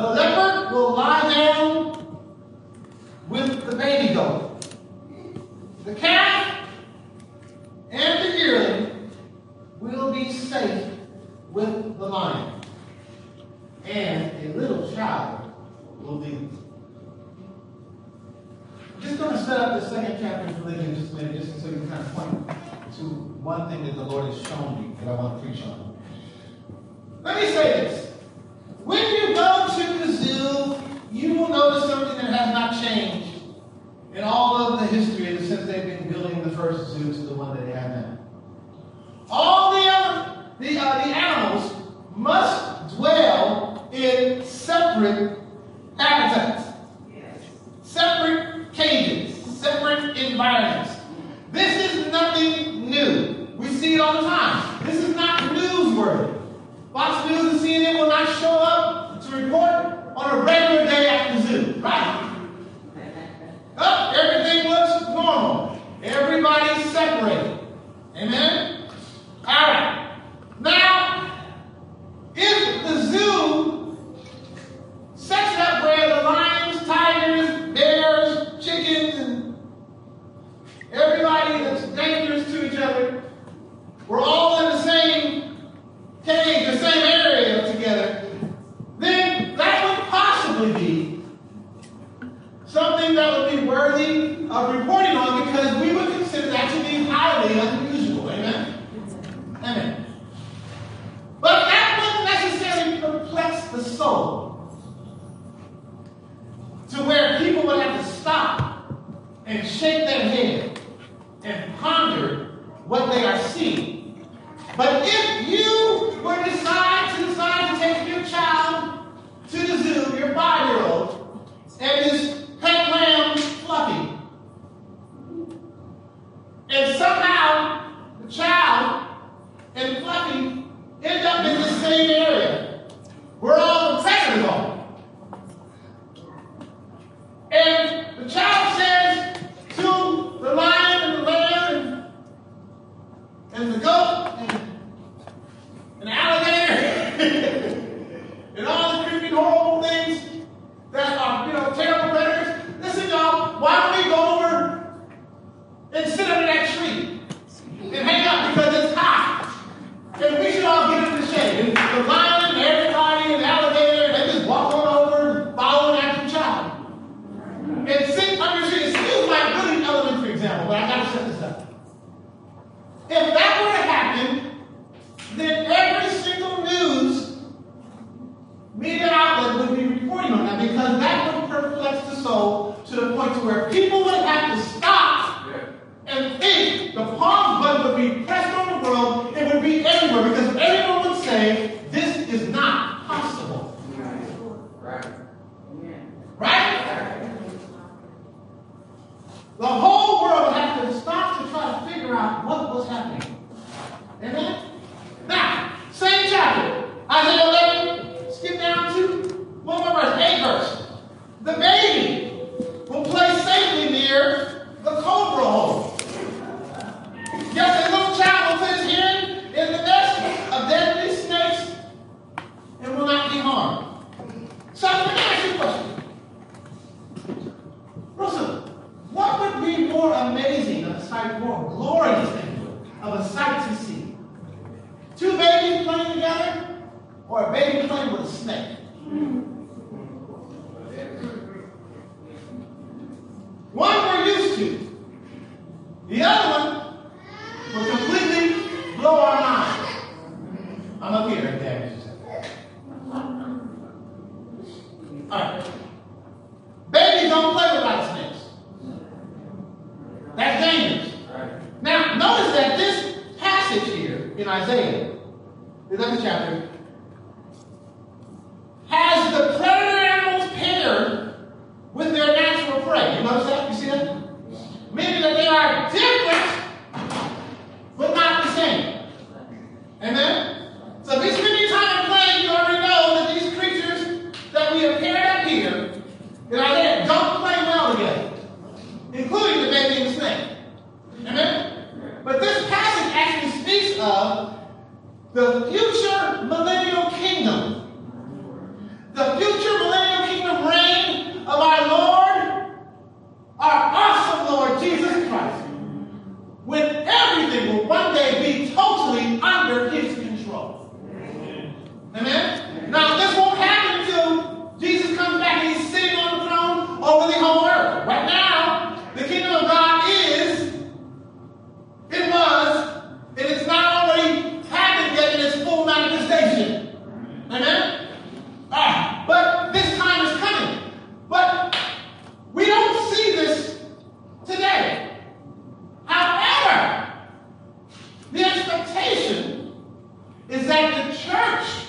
The leopard will lie down with the baby goat. The calf and the yearling will be safe with the lion. And a little child will be. Just going to set up the second chapter of religion just a minute, just so you can kind of point to one thing that the Lord has shown me that I want to preach on. Let me say this. what they are seeing. But if you were to decide to decide to take your child to the zoo, your five-year-old, and his pet lamb Fluffy, and somehow the child and Fluffy end up in the same area. more amazing, a sight more glorious than of a sight to see. Two babies playing together, or a baby playing with a snake. church.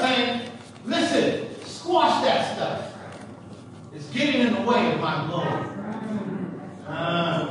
saying, listen, squash that stuff. It's getting in the way of my glory. Uh,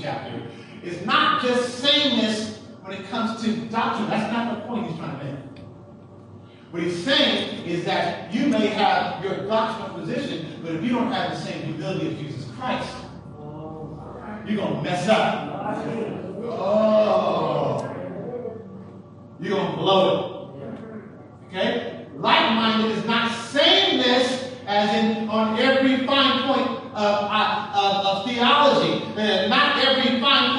chapter is not just saying this when it comes to doctrine. That's not the point he's trying to make. What he's saying is that you may have your doctrinal position, but if you don't have the same humility of Jesus Christ, you're going to mess up. Oh. You're going to blow it. Okay? Like minded is not saying this as in on every fine point of, uh, of, of theology. Uh, not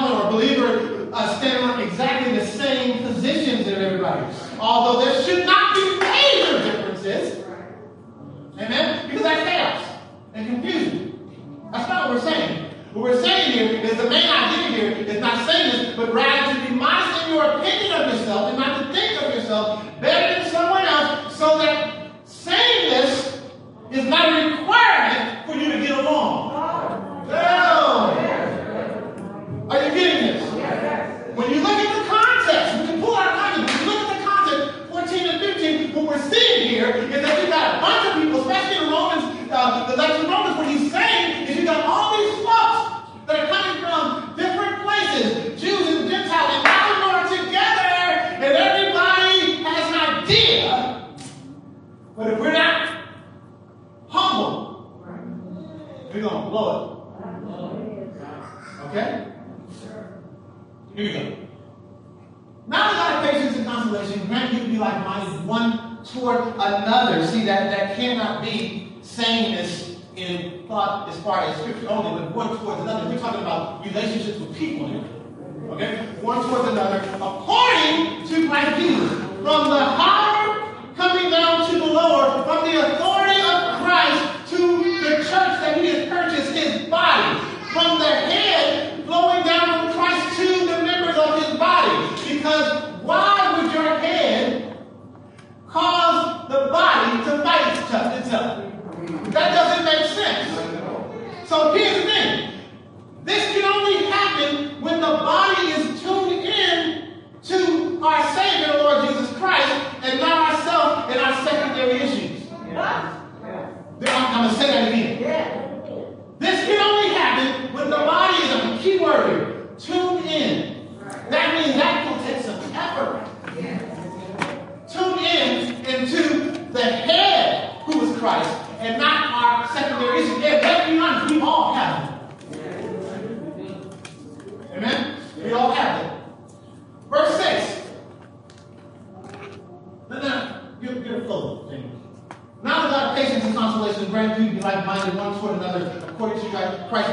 honor, believe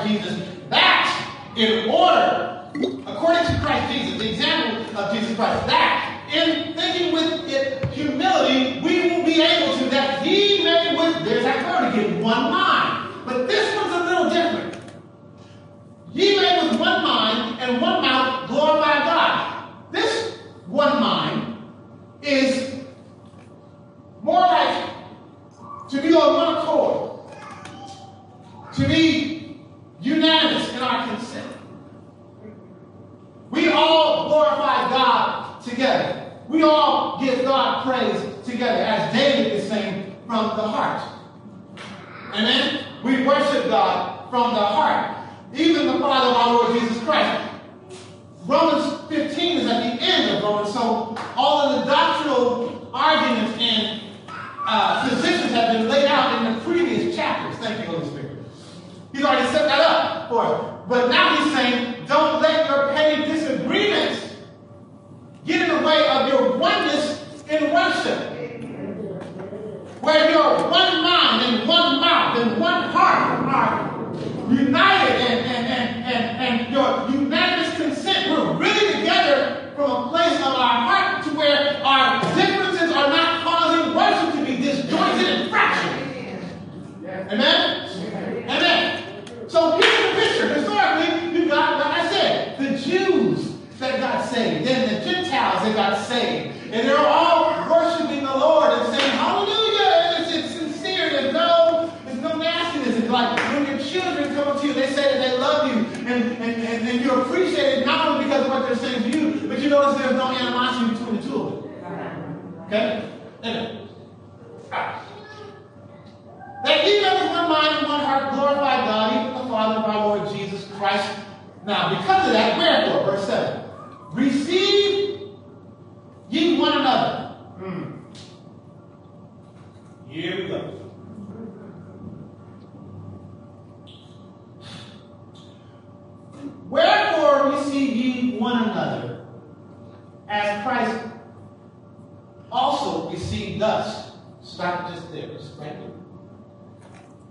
Jesus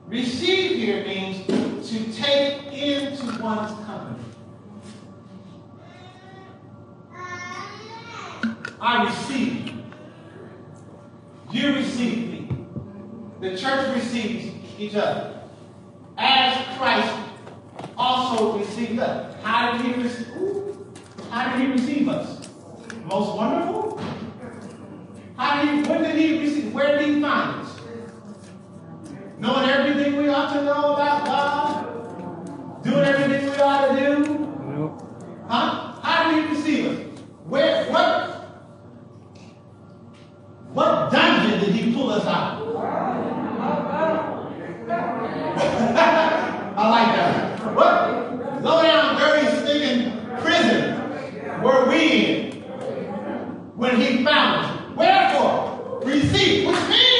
Receive here means to take into one's company. I receive you. Receive me. The church receives each other. As Christ also received us. How did he receive? How did he receive us? Most wonderful. How did he? When did he receive? Where did he find us? Knowing everything we ought to know about God, doing everything we ought to do. Huh? How did he receive us? Where? What? What dungeon did he pull us out? I like that. What? Low down, dirty, stinking prison were we in when he found us. Wherefore, receive, which means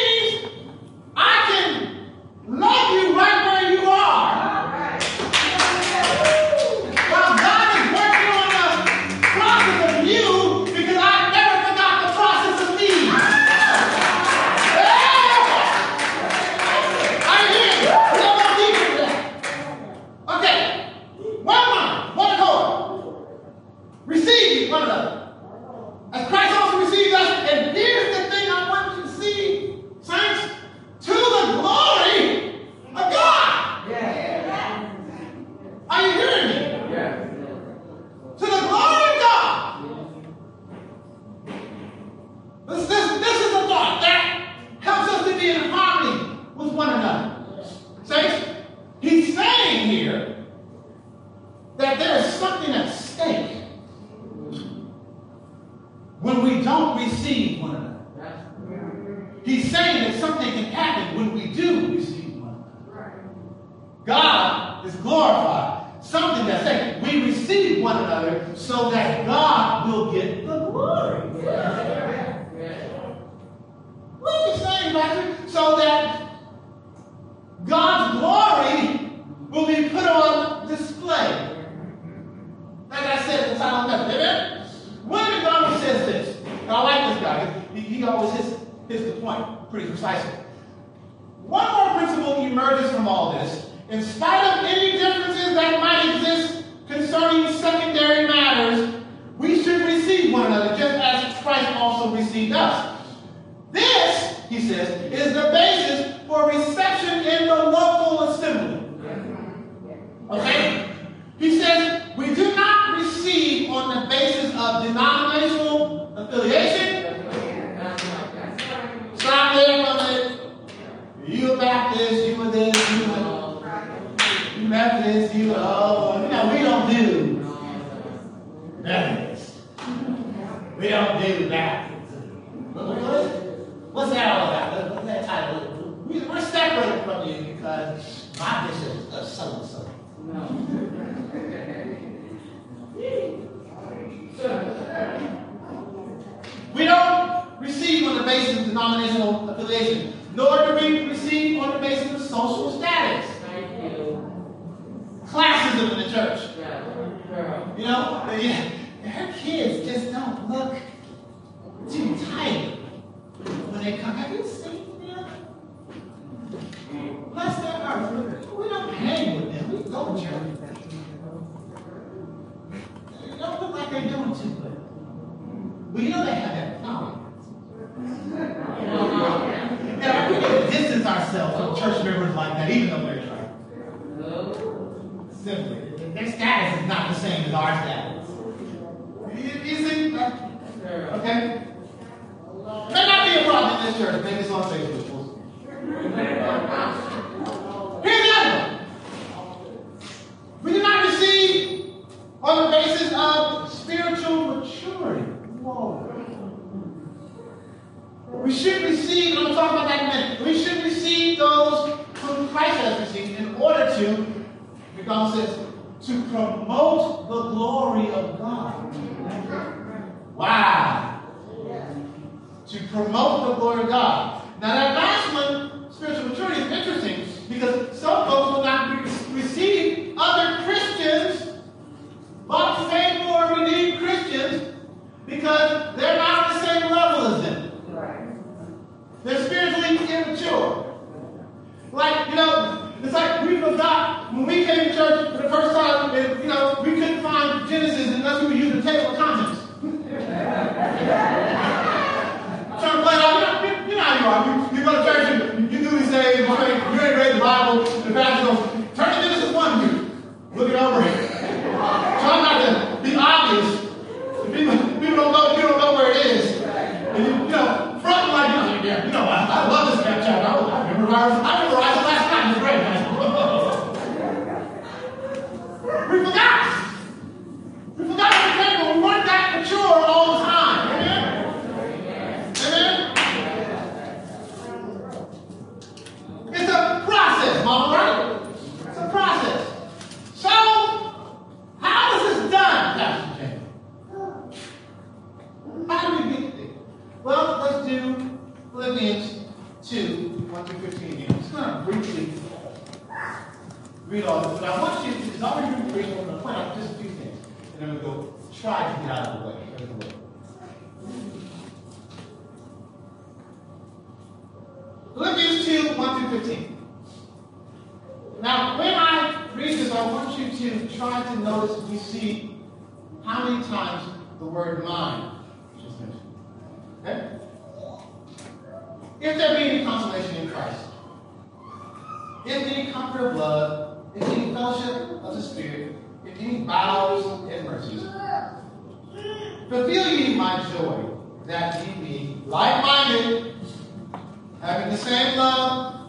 having the same love,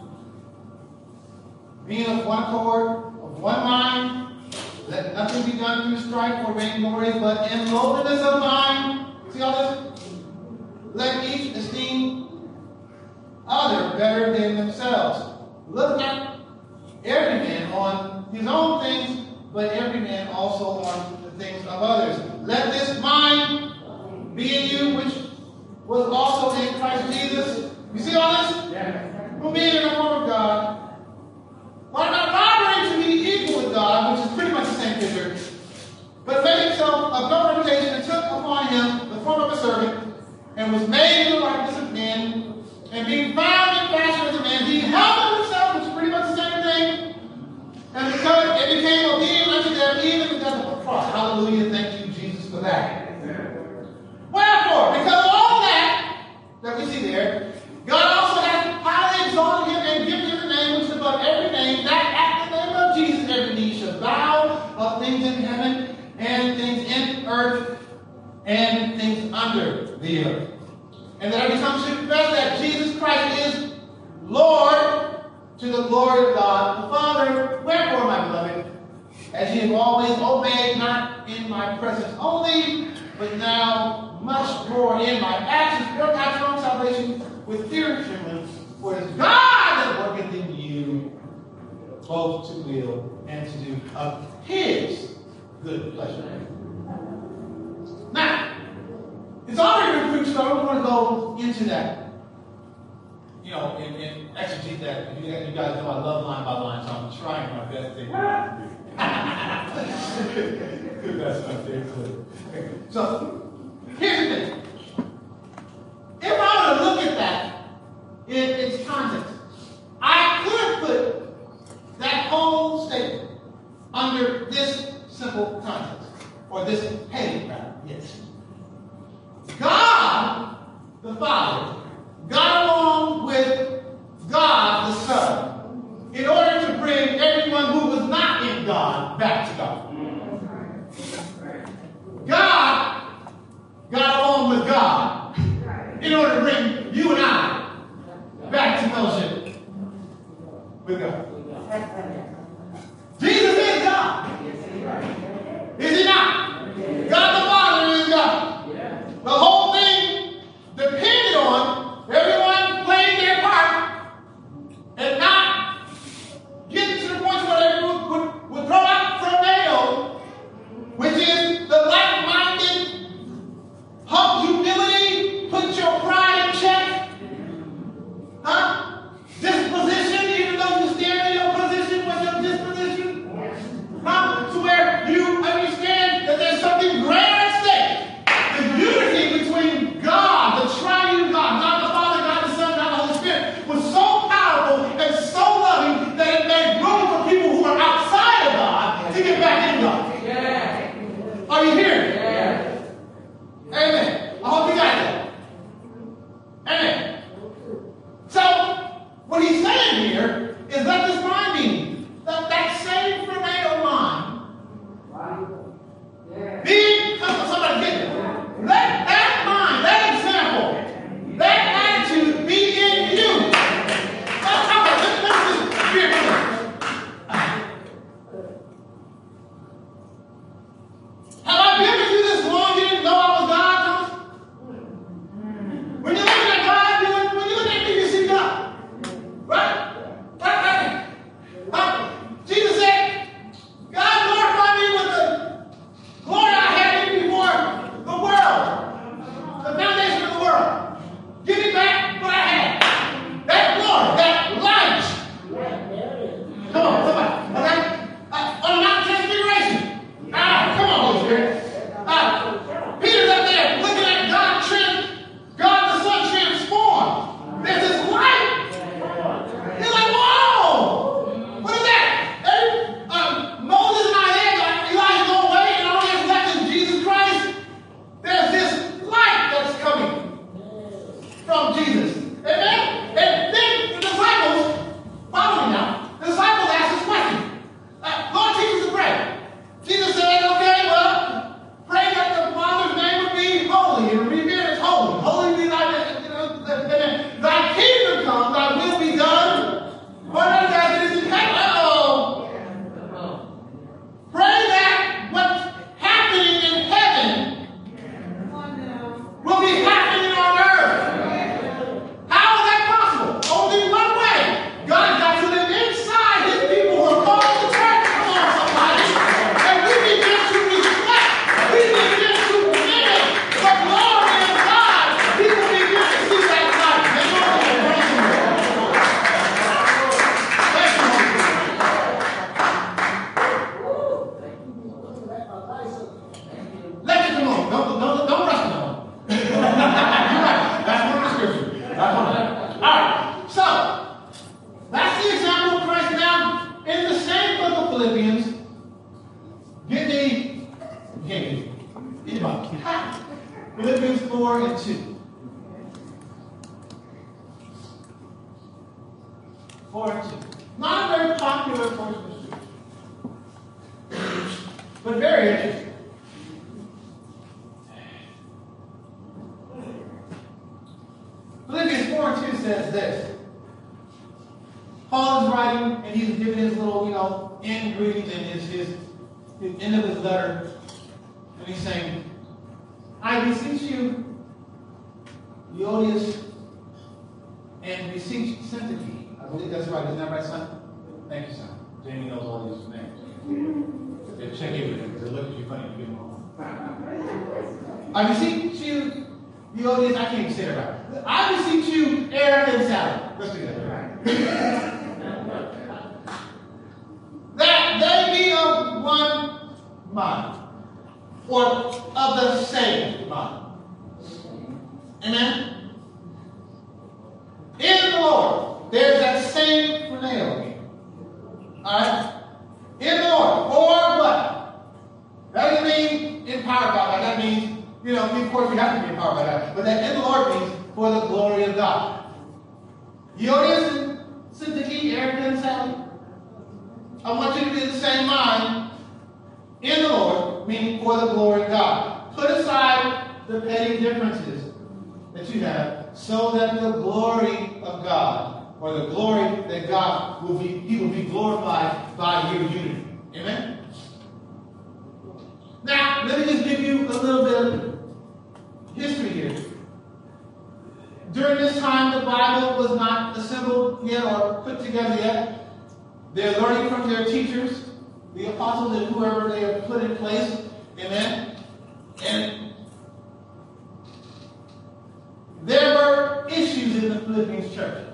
being of one accord, of one mind, let nothing be done through strife or vainglory, but in lowliness of mind. See all this? Let each esteem other better than themselves. Look not every man on his own things, but every man also on the things of others. Let this mind be in you, which was also in Christ Jesus. You see all this? Yeah. Who being in the form of God, thought not robbery to be equal with God, which is pretty much the same picture, but made himself of no reputation and took upon him the form of a servant, and was made in the likeness of men, and being found in fashion as a man, he humbled himself, which is pretty much the same thing, and because it became obedient unto death, even the death of the cross. Hallelujah. Thank you, Jesus, for that. Wherefore, because of all that that we see there, God also has highly exalted him and given him the name which is above every name, that at the name of Jesus every knee shall bow of things in heaven and things in earth and things under the earth. And that every tongue should confess that Jesus Christ is Lord to the glory of God the Father. Wherefore, my beloved, as ye have always obeyed, not in my presence only, but now much more in my actions, work out your own salvation with fear and trembling, for it is God that worketh in you both to will and to do of his good pleasure. Now, it's already been preached, so I don't want to go into that. You know, and, and exegete that. You, guys know I love line by line, so I'm trying my best to that's my favorite. So, Philippians 4 and 2. 4 and 2. Not a very popular scripture, but very interesting. Philippians 4 and 2 says this. Paul is writing, and he's giving his little, you know, end greeting and his, his, his end of his letter. And he's saying, I beseech you, Euodias, and beseech Syntyche. I believe that's right. Isn't that right, son? Thank you, son. Jamie knows all these names. They check in with him. They look at you funny. You give them all. I beseech you, Euodias. I can't even say it right. I beseech you, Eric and Sally. Let's do that. that they be of one mind, or of the same mind. Amen? In the Lord, there's that same phroneo. Alright? In the Lord. Or what? That doesn't mean empowered by God. That means, you know, of course we have to be empowered by God. But that in the Lord means for the glory of God. Euodias and Syntyche, Erica and Sally, I want you to be the same mind in the Lord, meaning for the glory of God. Put aside the petty differences that you have so that the glory of God, or the glory that God will be, He will be glorified by your unity. Amen? Now, let me just give you a little bit of history here. During this time, the Bible was not assembled yet or put together yet. They're learning from their teachers, the apostles and whoever they have put in place. Amen? And church.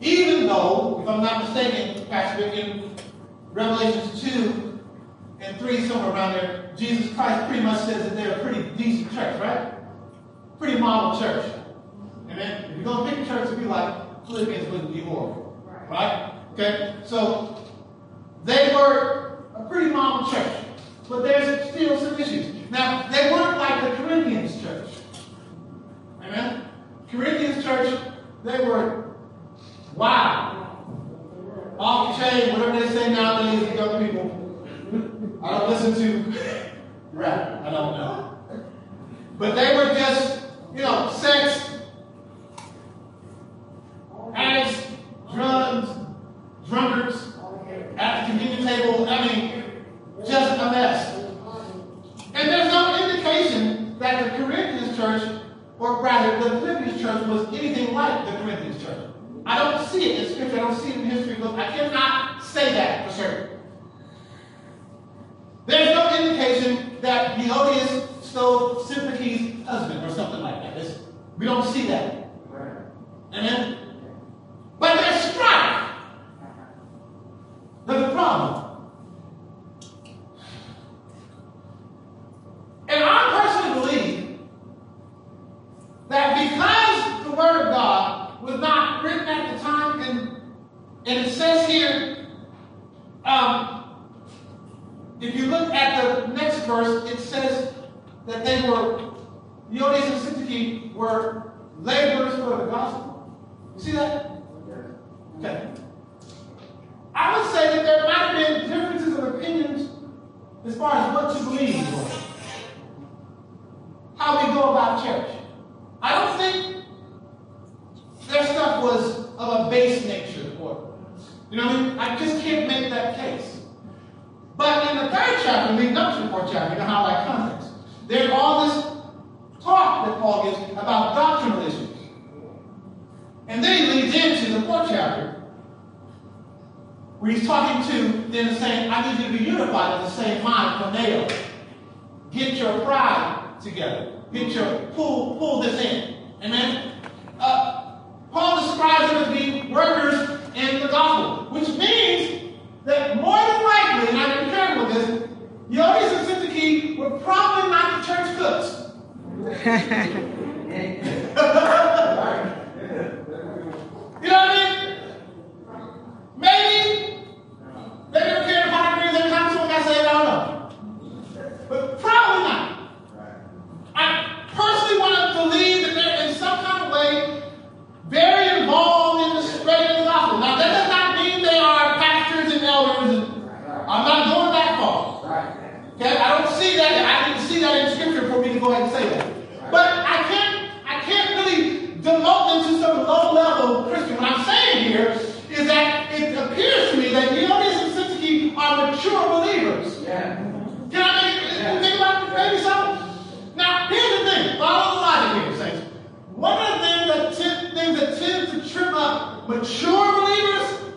Even though, if I'm not mistaken, Pastor, in Revelations 2 and 3, somewhere around there, Jesus Christ pretty much says that they're a pretty decent church, right? Pretty model church. Amen? If you're going to pick a church to be like, Philippians wouldn't be horrible. Right? Okay? So, they were a pretty model church. But there's still some issues. Now, they weren't like the Corinthians church. Amen? Corinthians church, they were, wow. Off the chain, whatever they say nowadays, young people. I don't listen to rap. I don't know. But they were just, you know, sex, addicts, drugs, drunkards, at the communion table. I mean, just a mess. And there's no indication that the Corinthians church, or rather the Philippians church, was anything like the Corinthians church. I don't see it in scripture, I don't see it in history books. I cannot say that for certain. There's no indication that Euodias stole Syntyche's husband or something like that. It's, we don't see that. Amen? But there's strife. There's a problem. And I personally believe that because the Word of God was not written at the time, and, and it says here, um, if you look at the next verse, it says that they were, Euodias and Syntyche were laborers for the gospel. You see that? Okay. I would say that there might have been differences of opinions as far as what to believe how we go about church. I don't think their stuff was of a base nature or you know I mean? I just can't make that case. But in the third chapter, leading up the fourth chapter, you know how I like context. There's all this talk that Paul gives about doctrinal issues. And then he leads into the fourth chapter, where he's talking to them saying, I need you to be unified in the same mind, phroneo. Get your pride together. Your pull, pull this in. Amen. Uh, Paul describes them as being workers in the gospel, which means that more than likely, and I'm concerned with this, Euodias and Syntyche were probably not the church cooks. You know what I mean? Maybe they never cared believe that they're in some kind of way very involved in the spreading of the gospel. Now, that does not mean they are pastors and elders. I'm not going that far. Okay, I don't see that. I didn't see that in scripture for me to go ahead and say that. But I can't. I can't really demote them to some low-level Christian. What I'm saying here is that it appears to me that Euodias and Syntyche are mature believers. Yeah. mature believers,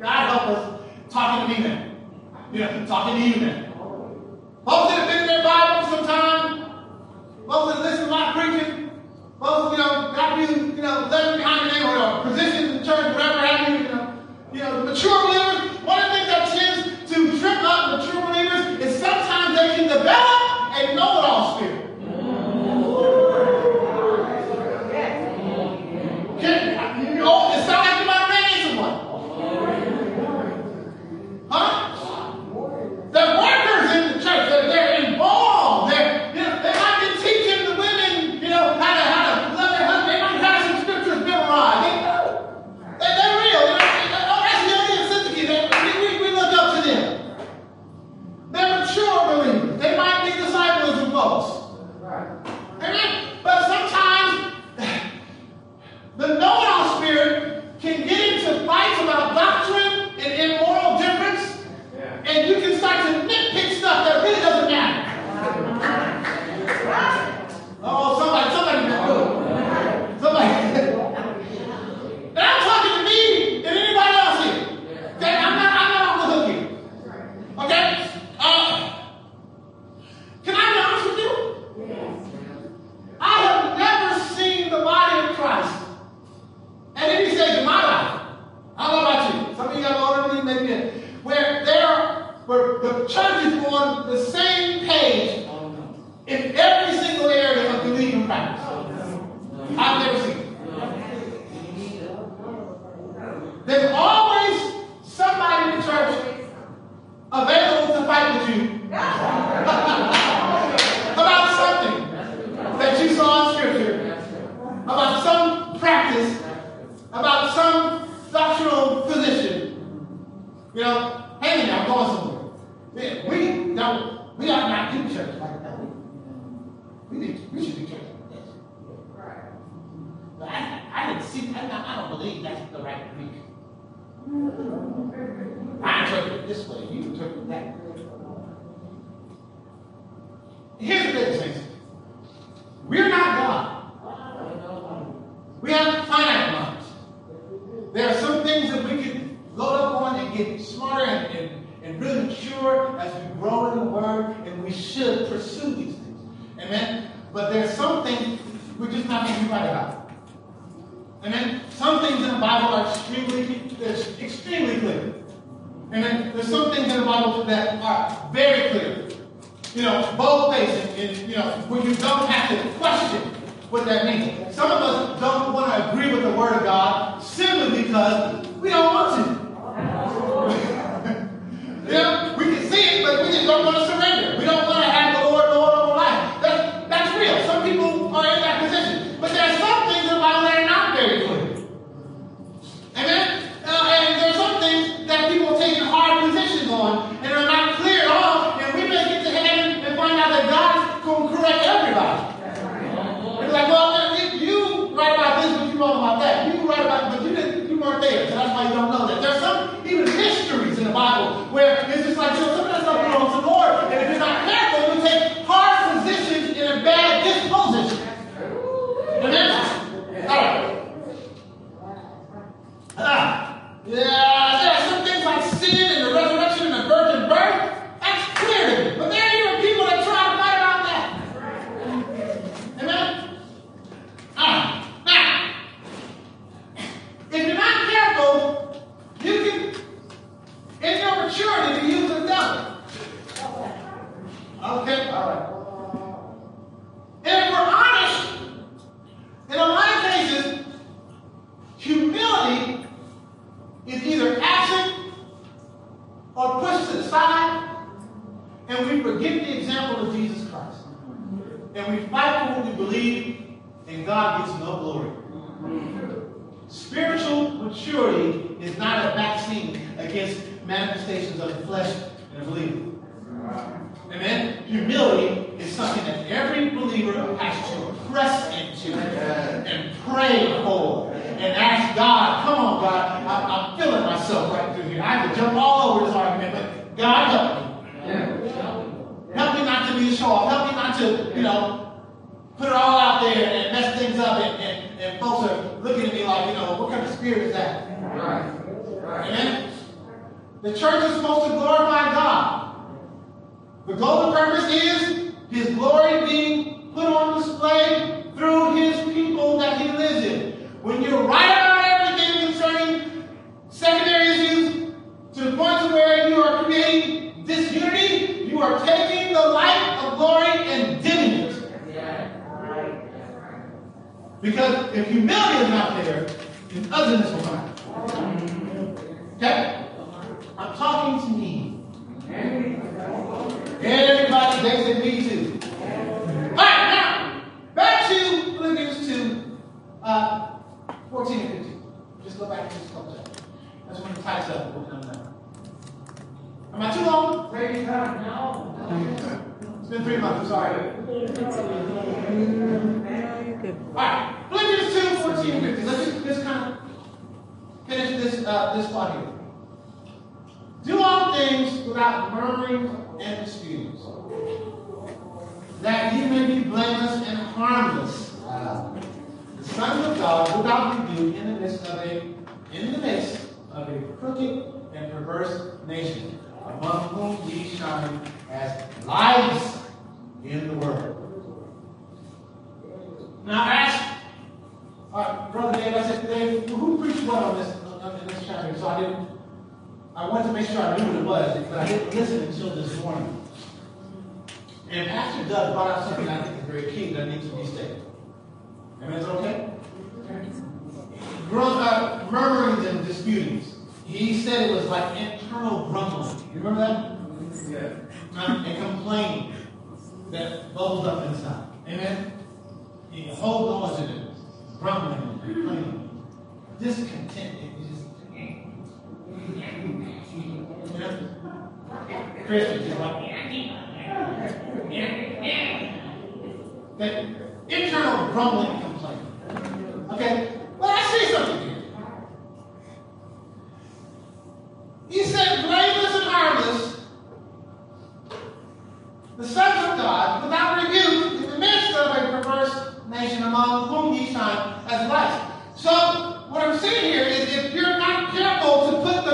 God help us, talking to me now. Yeah, talking to you now. Folks that have been in their Bible for some time, folks that listen to my preaching, folks, you know, got you, you know, left behind the neighborhood or positions in church, whatever have you, you know. You know, mature believers, one of the things that tends to trip up mature believers is sometimes they can develop I had I don't believe that's the right Greek. I interpret it this way, you interpret that. Here's the thing, saints. We're not God. We have finite minds. There are some things that we can load up on and get smarter and, and, and really mature as we grow in the Word, and we should pursue these things. Amen? But there are some things we're just not going to be right about. And then Some things in the Bible are extremely, extremely clear. then There's some things in the Bible that are very clear. You know, bold faced, and you know, where you don't have to question what that means. Some of us don't want to agree with the Word of God simply because we don't want to. yeah, we can see it, but we just don't want to Bible where first nation, among whom ye shine as lights in the world. Now ask, uh, Brother Dave, I said, Dave, who preached what on this, on this chapter? So I didn't, I wanted to make sure I knew what it was, because I didn't listen until this morning. And Pastor Doug brought up something I think is very key that needs to be stated. Amen, it's okay? Growth, uh, murmurings and disputings. He said it was like internal grumbling. You remember that? Yeah. Right? And complaining that bubbles up inside. Amen? You hold on to it, grumbling complaining. Discontent. Christians just like that internal grumbling complaining. Okay? Well, I see something here. He said, blameless and harmless, the sons of God, without rebuke, in the midst of a perverse nation among whom He shined as light. So, what I'm saying here is if you're not careful to put the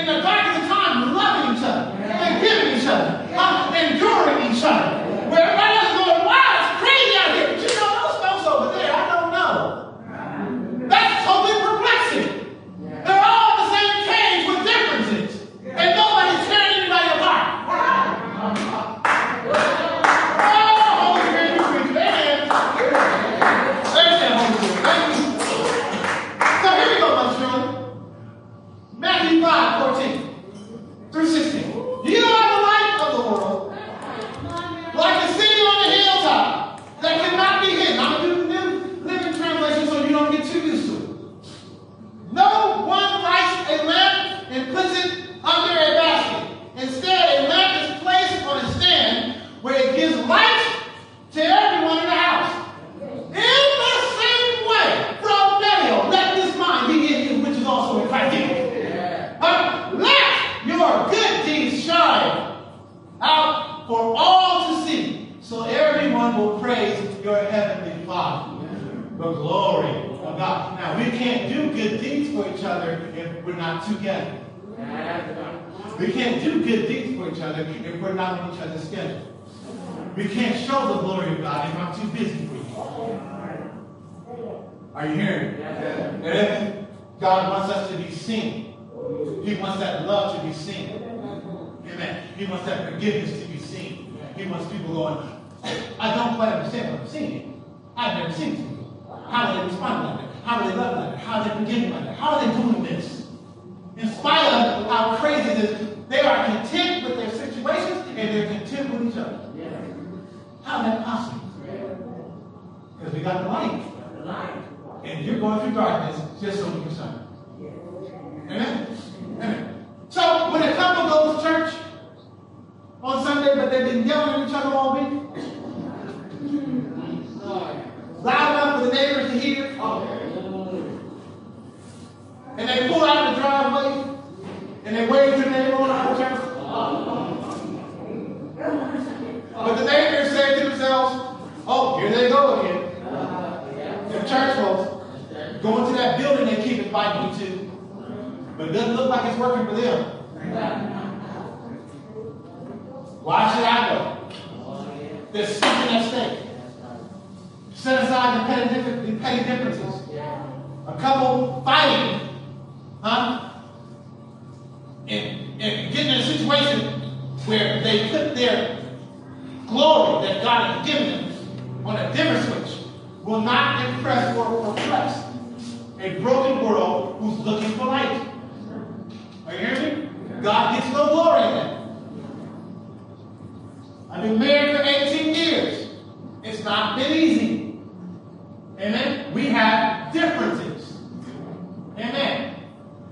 in the darkest time loving each other, forgiving each other, um, enduring each other. Where everybody else is going, wow, it's crazy out here. But you know those folks over there, I don't know. That's totally perplexing. They're all in the same cage with differences. And nobody's tearing anybody apart. Oh, Holy Spirit, you preach. Amen. Amen, Holy Spirit. Thank you. So here we go, my children. Matthew 5, 14 through 16. You are the light of the world. Like a city on a hilltop that cannot be hidden. I'm going to do the new living translation so you don't get too used to it. No one lights a lamp and puts it under a basket. Instead, a lamp is placed on a stand where it gives light to everyone in the house. In the same way, from Daniel, let this mind be in you, which is also in Christ Jesus. Uh, let your good deeds shine out for all to see, so everyone will praise your heavenly Father. The glory of God. Now, we can't do good deeds for each other if we're not together. We can't do good deeds for each other if we're not on each other's schedule. We can't show the glory of God if I'm too busy for you. Are you hearing me? Amen. God wants us to be seen. He wants that love to be seen. Amen. He wants that forgiveness to be seen. He wants people going, I don't quite understand what I'm seeing. I've never seen people. How do they respond like that? How do they love like that? How are they forgiving like that? How are they doing this? In spite of how crazy it is, they are content with their situations and they're content with each other. How is that possible? Because we got the And you're going through darkness just so we can shine. Amen? Amen. So when a couple goes to church on Sunday, but they've been yelling at each other all week, loud enough for the neighbors to hear, and they pull out the driveway and they wave to the neighbor on the church. But the neighbors say to themselves, oh, here they go again. Church folks going to that building they keep inviting you to. But it doesn't look like it's working for them. Why should I go? There's something at stake. Set aside the petty, differences. A couple fighting, huh? And, and getting in a situation where they put their glory that God has given them on a different will not impress or perplex a broken world who's looking for light. Are you hearing me? God gets no glory in that. I've been married for 18 years. It's not been easy. Amen. We have differences. Amen.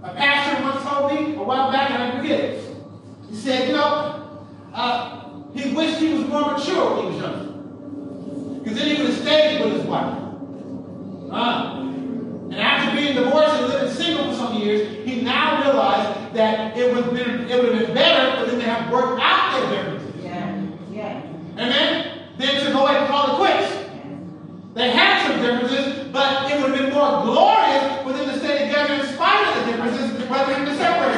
A pastor once told me a while back, and I forget it. He said, you know, uh, he wished he was more mature when he was younger. Because then he would have stayed with his wife. Uh, and after being divorced and living single for some years, he now realized that it would have been, it would have been better for them to have worked out their differences. Amen? Than to go ahead and call it quits. They had some differences, but it would have been more glorious for them to stay together in spite of the differences rather than to separate.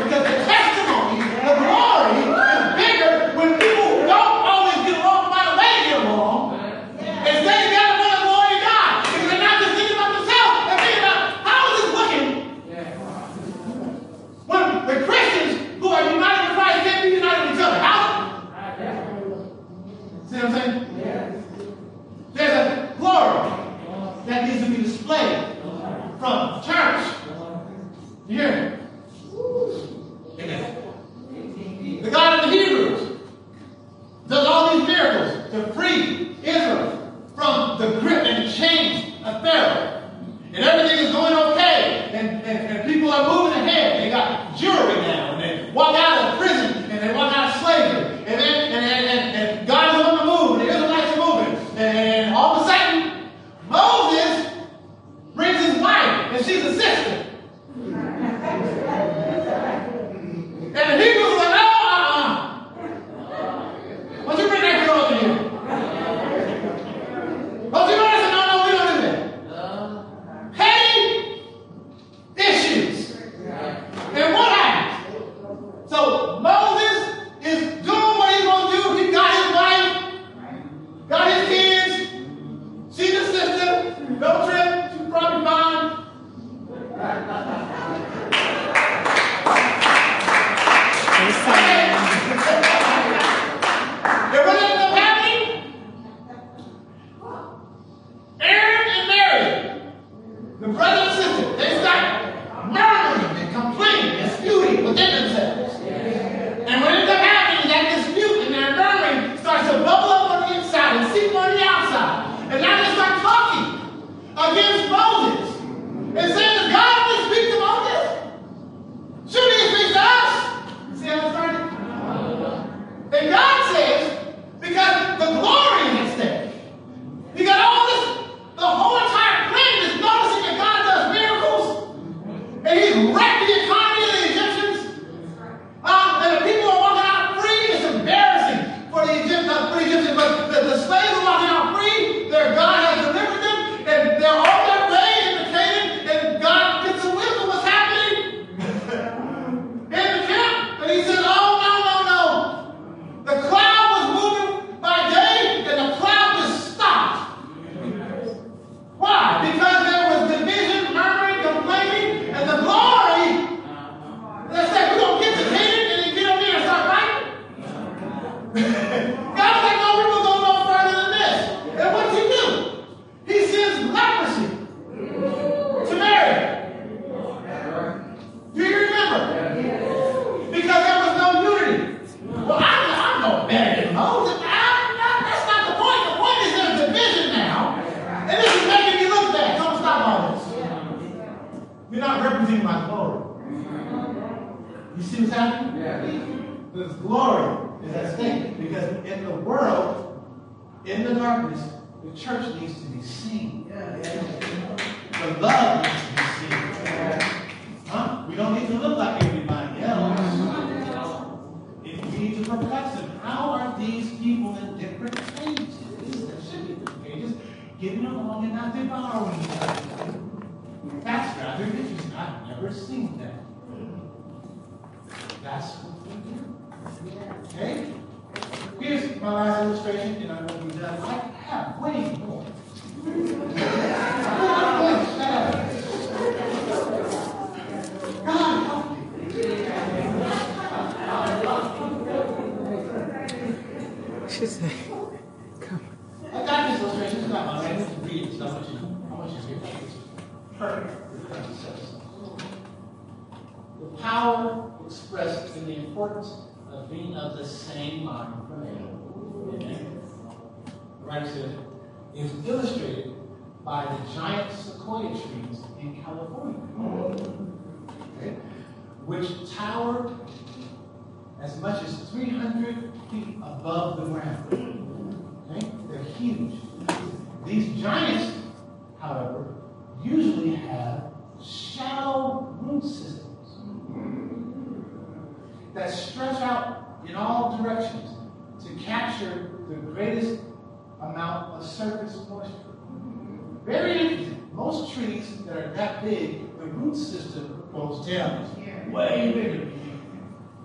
that are that big, the root system goes down. Way bigger.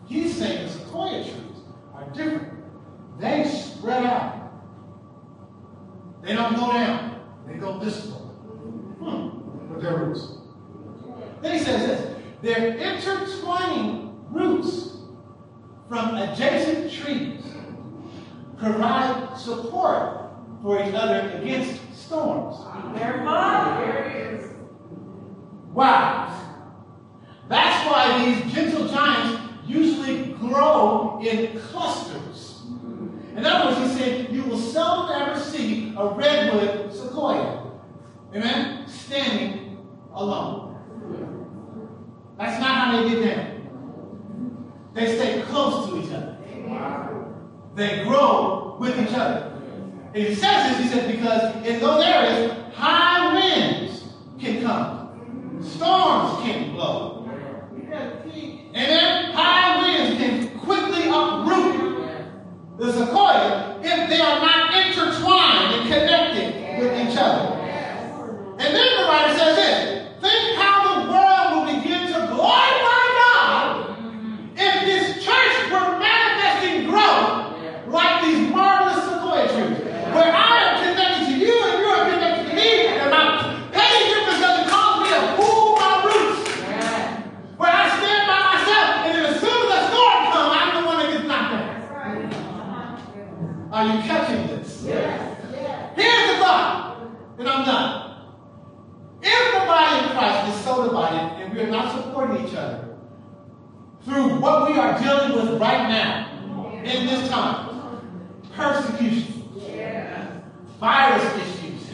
He's saying the sequoia trees are different. They spread out. They don't go down. They go this way. Hmm. With their roots. Then he says this. They're intertwining roots from adjacent trees provide support for each other against storms. Wow. Wow. That's why these gentle giants usually grow in clusters. In other words, he said, you will seldom ever see a redwood sequoia, amen, standing alone. That's not how they get down. They stay close to each other. They grow with each other. And he says this, he says, because in those areas, high winds can come. Storms can blow. And then high winds can quickly uproot the sequoia if they are not intertwined and connected with each other. And then the writer says this think how the world will begin to glorify God if this church were manifesting growth like these marvelous sequoia trees. Where I am connected to you and you are connected to me, and my petty difference doesn't cause me to pull my roots. Where I stand by myself, and then as soon as the storm comes, I'm the one that gets knocked down. Are you catching this? Here's the thought, and I'm done. If the body of Christ is so divided and we are not supporting each other through what we are dealing with right now in this time persecution, virus issues,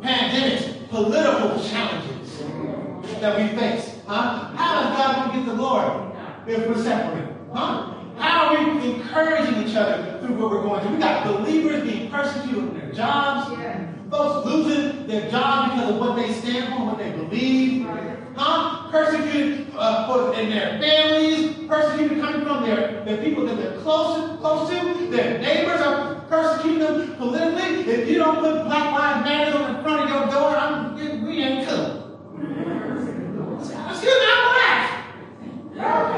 pandemics, political challenges that we face, huh? How is God going to get the glory if we're separated? Huh? How are we encouraging each other through what we're going through? We got believers being persecuted in their jobs, folks losing their job because of what they stand for, what they believe, huh? Persecuted uh, for, in their families, persecuted coming from their, their people that they're close, close to, their neighbors are persecuting them politically. If you don't put Black Lives Matter on the front of your door, I'm, we ain't cool. Excuse me, I'm black.